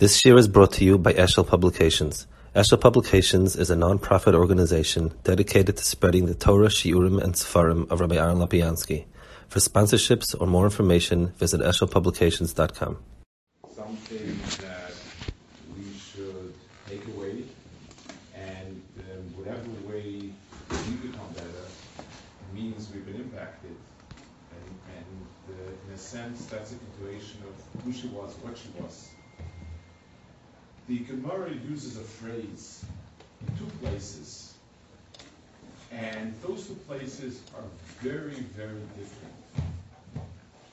This year is brought to you by Eshel Publications. Eshel Publications is a non-profit organization dedicated to spreading the Torah, Shiurim, and Sefarim of Rabbi Aaron Lopiansky. For sponsorships or more information, visit eshelpublications.com. Something that we should take away, and um, whatever way we become better means we've been impacted. And, and uh, in a sense, that's a continuation of who she was, what she was. The Gemara uses a phrase in two places, and those two places are very, very different.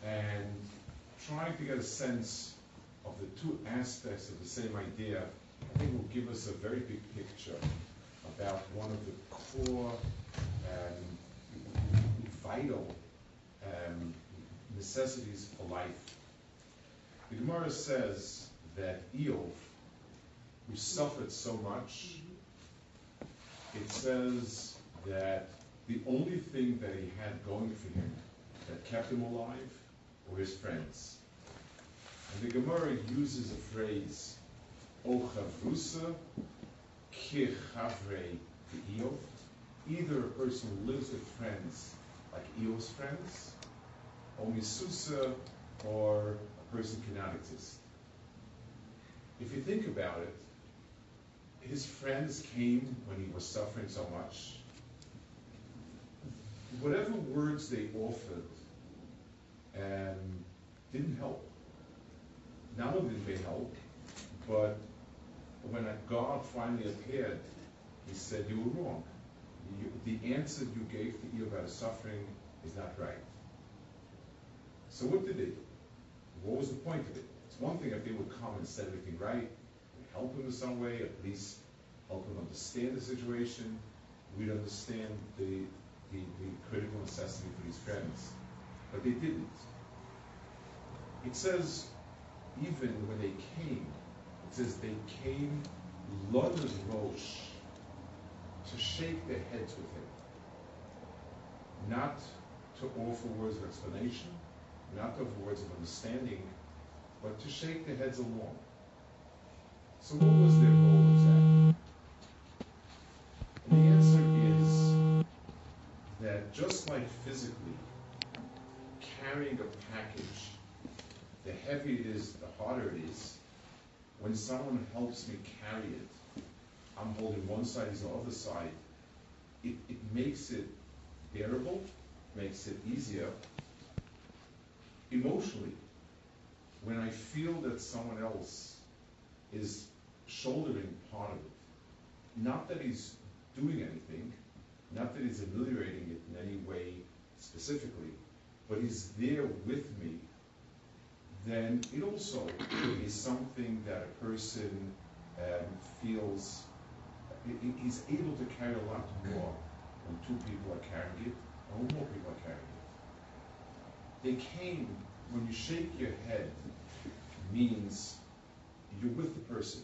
And trying to get a sense of the two aspects of the same idea, I think will give us a very big picture about one of the core um, vital um, necessities for life. The Gemara says that Eov, who suffered so much, it says that the only thing that he had going for him that kept him alive were his friends. And the Gemara uses a phrase, O chavrusa ki chavrei Eov. Either a person lives with friends like Eov's friends, or misusa, or a person cannot exist. If you think about it, his friends came when he was suffering so much. Whatever words they offered um, didn't help. Not only did they help, but when God finally appeared, he said, You were wrong. You, the answer you gave to Eov about suffering is not right. So what did they do? What was the point of it? It's one thing if they would come and set everything right, help him in some way, at least help him understand the situation. We'd understand the, the, the critical necessity for these friends. But they didn't. It says, even when they came, it says they came Loders Rosh to shake their heads with him. Not to offer words of explanation, not offer words of understanding, but to shake their heads along. So what was their role exactly? And the answer is that just like physically, carrying a package, the heavier it is, the harder it is. When someone helps me carry it, I'm holding one side, he's the other side. It, it makes it bearable, makes it easier. Emotionally, when I feel that someone else is shouldering part of it, not that he's doing anything, not that he's ameliorating it in any way specifically, but he's there with me, then it also is something that a person um, feels he's able to carry a lot more when two people are carrying it, or more people are carrying it. They came, when you shake your head, means you're with the person.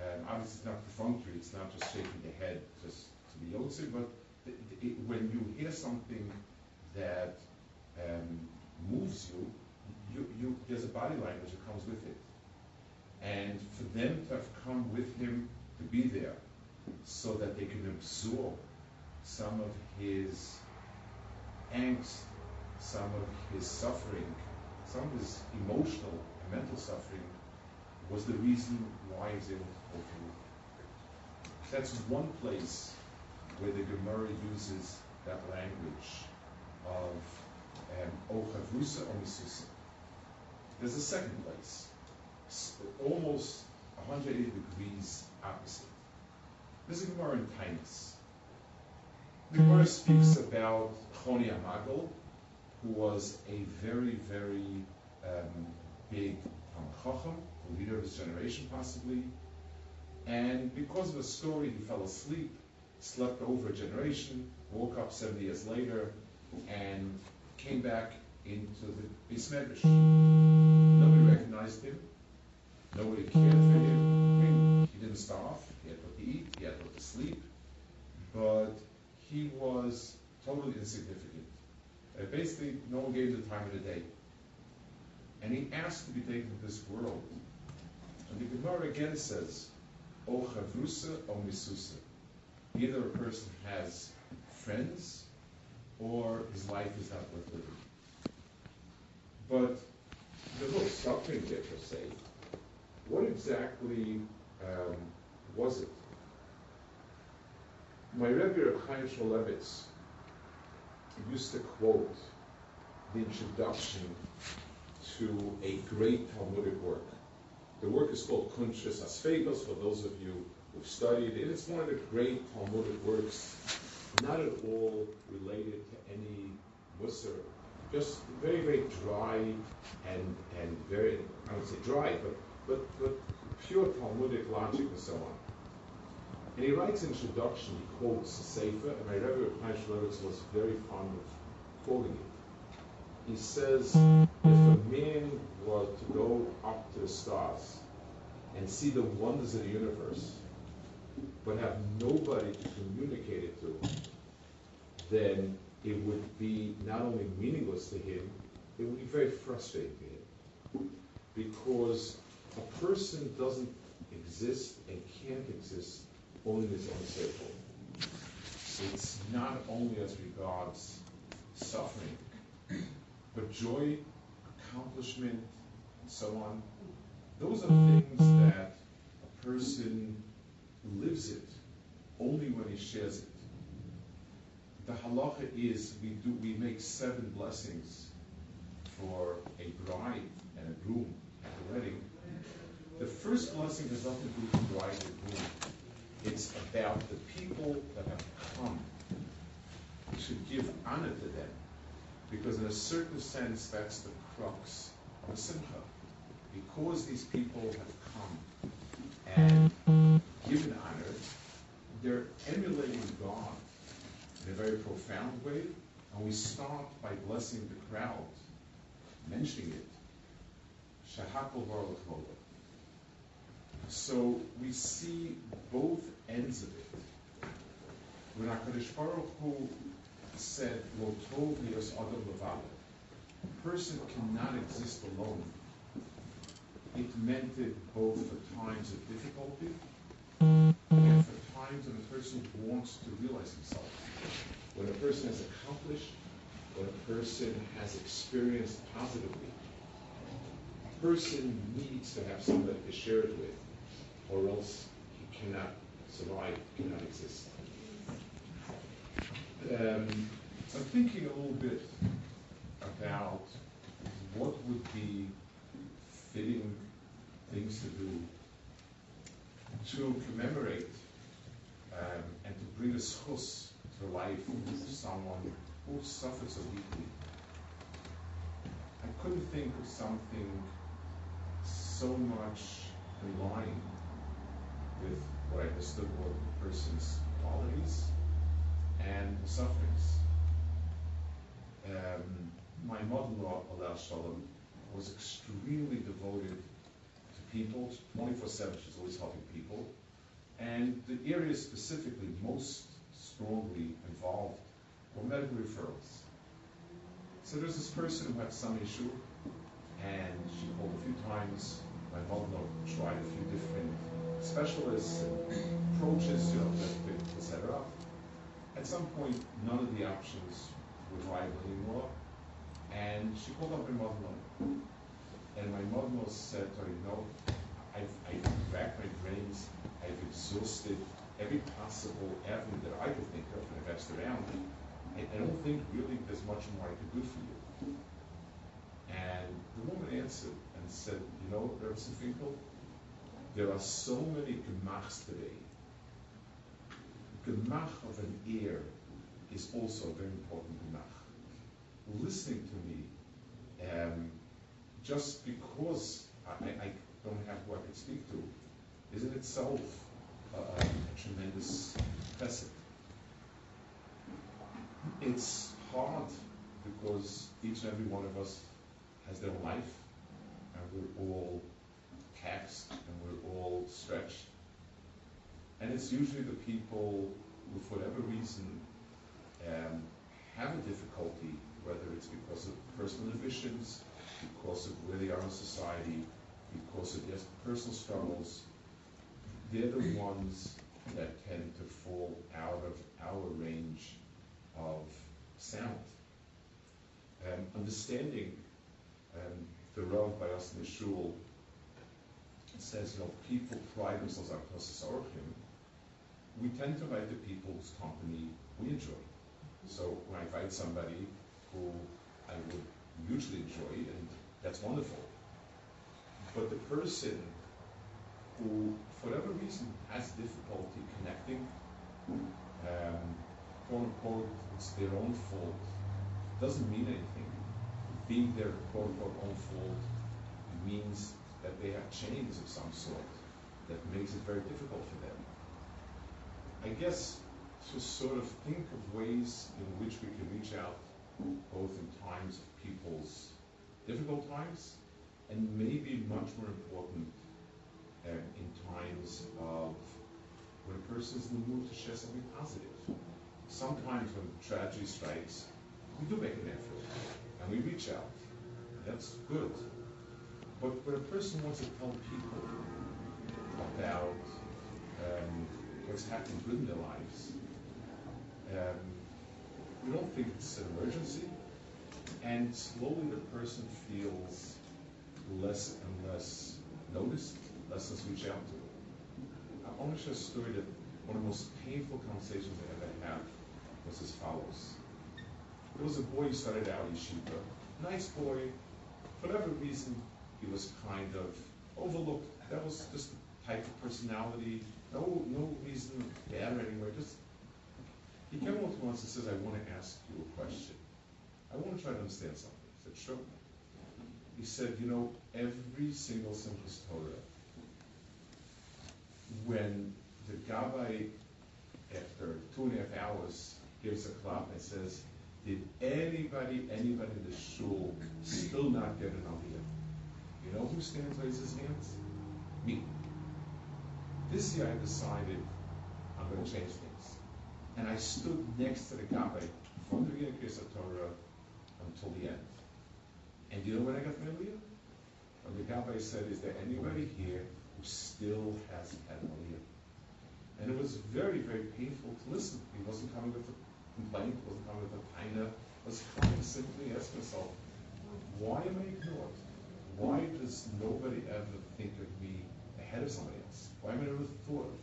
And obviously it's not perfunctory, it's not just shaking the head just to be yotze, but it, it, when you hear something that um, moves you, you, you, there's a body language that comes with it. And for them to have come with him to be there so that they can absorb some of his angst, some of his suffering, some of his emotional and mental suffering was the reason why he was able to. That's one place where the Gemara uses that language of um, Ochavrusa or Misusa. There's a second place, almost 180 degrees opposite. This is Gemara in Taanis. The Gemara speaks about Choni Amagel, who was a very, very um, big Chacham, the leader of his generation possibly. And because of a story, he fell asleep, slept over a generation, woke up 70 years later, and came back into the Beis Medrash. Nobody recognized him. Nobody cared for him. He didn't starve. He had what to eat. He had what to sleep. But he was totally insignificant. Uh, basically, no one gave him the time of the day. And he asked to be taken to this world. Gemara again says, O chavrusa o misusa. Either a person has friends or his life is not worth living. But there's no suffering there per se. What exactly um, was it? My Rebbe Reb Chaim Shmulevitz used to quote the introduction to a great Talmudic work. The work is called Kuntres HaSfeikos, for those of you who've studied it. It's one of the great Talmudic works, not at all related to any Musar, just very, very dry and, and very, I would say dry, but, but, but pure Talmudic logic and so on. And he writes in introduction, he quotes a Sefer, and my Rebbe Chaim Shmulevitz was very fond of quoting it. He says, if a man were to go up to the stars and see the wonders of the universe, but have nobody to communicate it to, then it would be not only meaningless to him, it would be very frustrating to him. Because a person doesn't exist and can't exist only in his own circle. It's not only as regards suffering, but joy, accomplishment, and so on. Those are things that a person lives it only when he shares it. The halacha is we do we make seven blessings for a bride and a groom at the wedding. The first blessing has nothing to do with the bride and groom. It's about the people that have come to give honor to them. Because in a certain sense, that's the crux of a simcha. Because these people have come and given honor, they're emulating God in a very profound way. And we start by blessing the crowd, mentioning it. So we see both ends of it. When HaKadosh Baruch Hu said, Lo tov lios adam levado, a person cannot exist alone. It meant it both for times of difficulty and for times when a person wants to realize himself. When a person has accomplished, when a person has experienced positively, a person needs to have somebody to share it with, or else he cannot survive, cannot exist. Um, I'm thinking a little bit about what would be fitting things to do to commemorate um, and to bring a zchus to life of someone who suffered so deeply. I couldn't think of something so much in line with what I understood were the person's qualities sufferings. Um, my mother-in-law, Allah Shalom, was extremely devoted to people, 24-7, she's always helping people. And the areas specifically most strongly involved were medical referrals. So there's this person who had some issue, and she called a few times. My mother in law tried a few different specialists and approaches, you know, etc. At some point, none of the options were viable anymore, and she called up my mother-in-law. And my mother-in-law said to her, you know, I've, I've racked my brains, I've exhausted every possible avenue that I could think of, and I've asked around. I, I don't think really there's much more I could do for you. And the woman answered and said, you know, Rabbi Finkel, there are so many gemachs today gemach of an ear is also a very important gemach. Listening to me, um, just because I, I, don't have who I can speak to, is in itself a, a tremendous blessing. It's hard because each and every one of us has their own life, and we're all taxed and we're all stretched and it's usually the people who, for whatever reason, um, have a difficulty, whether it's because of personal ambitions, because of where they are in society, because of their personal struggles, they're the ones that tend to fall out of our range of sound. Um, understanding um, the Rav by us shul says, you know, people pride themselves on hachnosas orchim. We tend to invite the people whose company we enjoy. So when I invite somebody who I would mutually enjoy, and that's wonderful. But the person who, for whatever reason, has difficulty connecting, um, quote unquote, it's their own fault, doesn't mean anything. Being their quote unquote own fault means that they have chains of some sort that makes it very difficult for them. I guess to sort of think of ways in which we can reach out both in times of people's difficult times and maybe much more important uh, in times of when a person is in the mood to share something positive. Sometimes when tragedy strikes, we do make an effort and we reach out. That's good. But when a person wants to tell people about um, what's happening good in their lives, um, we don't think it's an emergency, and slowly the person feels less and less noticed, less and less reached out to. I want to share a story that one of the most painful conversations I ever had was as follows. There was a boy who started out in yeshiva, nice boy, for whatever reason, he was kind of overlooked. That was just the type of personality, no no reason bad or anywhere, just he came up to once and says, I want to ask you a question. I want to try to understand something. I said, sure. He said, you know, every single Simchas Torah, when the Gabbai, after two and a half hours, gives a clap and says, did anybody, anybody in the shul still not get an aliyah? You know who stands, raises hands? Me. This year I decided I'm going to change things. And I stood next to the Gabbai from the beginning of Torah until the end. And you know when I got Aliyah? When the Gabbai said, is there anybody here who still hasn't had an Aliyah? And it was very, very painful to listen. He wasn't coming with a complaint, he wasn't coming with a taina, was coming simply ask himself, why am I ignored? Why does nobody ever think of me ahead of somebody else? Why am I thought of?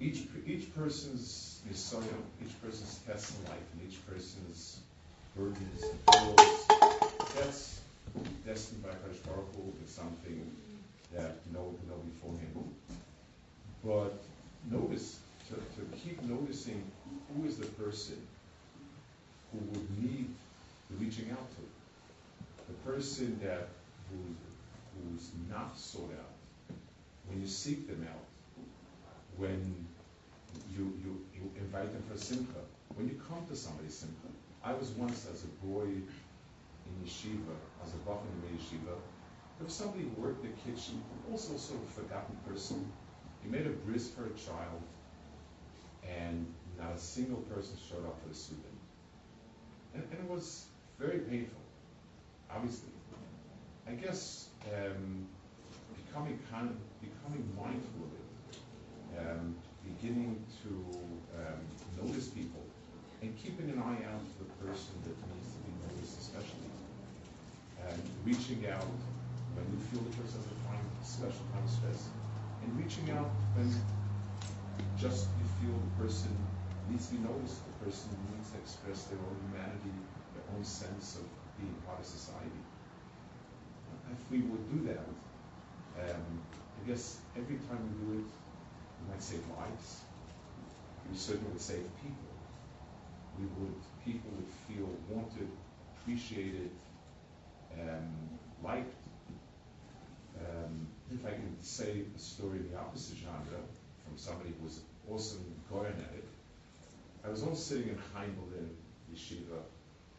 each each person's nisayon, each person's test in life, and each person's burdens and tools, that's destined by Kadosh Baruch Hu is something that no one can know beforehand. But notice, to, to keep noticing who is the person who would need reaching out to. The person that who's, who's not sought out. When you seek them out, when you, you, you invite them for a simcha, when you come to somebody's simcha. I was once as a boy in yeshiva, as a bach in yeshiva, there was somebody who worked in the kitchen, also sort of forgotten person. He made a bris for a child, and not a single person showed up for the sudan. And, and it was very painful, obviously. I guess um, becoming kind of, becoming mindful of it um, beginning to um, notice people and keeping an eye out for the person that needs to be noticed especially. And reaching out when you feel the person has a time, special kind of stress. And reaching out when just you feel the person needs to be noticed, the person needs to express their own humanity, their own sense of being part of society. If we would do that, um, I guess every time we do it, we might save lives. We certainly would save people. We would, people would feel wanted, appreciated, um, liked. Um, if I can say a story in the opposite genre from somebody who was awesome going at it, I was once sitting in Chaim Berlin Yeshiva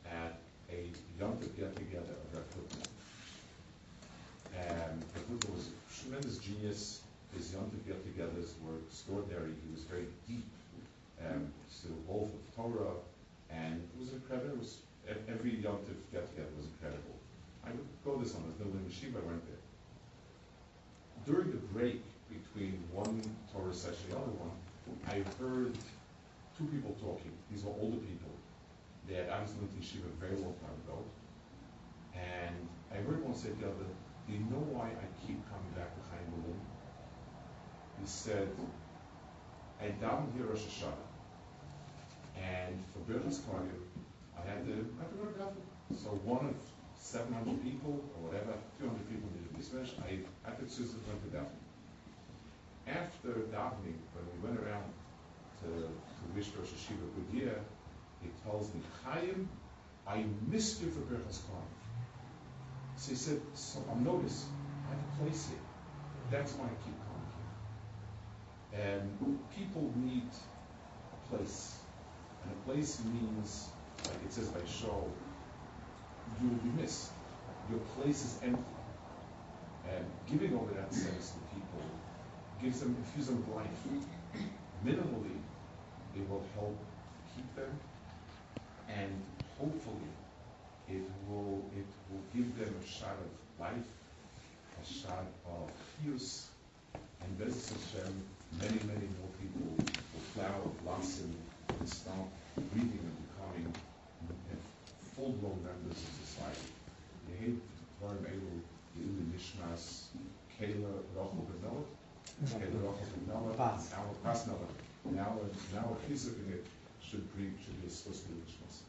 at a Yom get together of Rav And Rav was a tremendous genius, his Yom get-togethers were extraordinary. He was very deep, um, still involved with Torah, and it was incredible. It was, every Yom get-together was incredible. I would go this on no, when Yeshiva I went there. During the break between one Torah session and the other one, I heard two people talking. These were older people. They had to Yeshiva a very long time ago. And I heard one say to the other, you know why I keep coming back to Chaim Berlin? He said, I davened here Rosh Hashanah. And for Birchas Kohanim, I had to, I had to go to daven. So one of 700 people, or whatever, 200 people needed to be I, I could choose to went to daven. After davening, when we went around to, to wish Rosh Yeshiva good year, he tells me, Chaim, I missed you for Birchas Kohanim. So he said, so I'm noticed, I have a place here. That's why I keep coming here. And people need a place. And a place means, like it says by Shaul, you will be missed. Your place is empty. And giving over that sense to people gives them, infuse them life. Minimally, it will help keep them, and hopefully, it will it will give them a shot of life, a shot of peace, and B'ezras Hashem, many, many more people will flower, blossom, and start breathing and becoming full-blown members of society. Yehi Dvarim Elu Yehu Nishmas Kayla Rochel Kayla Rochel Benot, Pas. Pas Noah. Now, now a chizuk in it should be should be supposed to be Nishmas.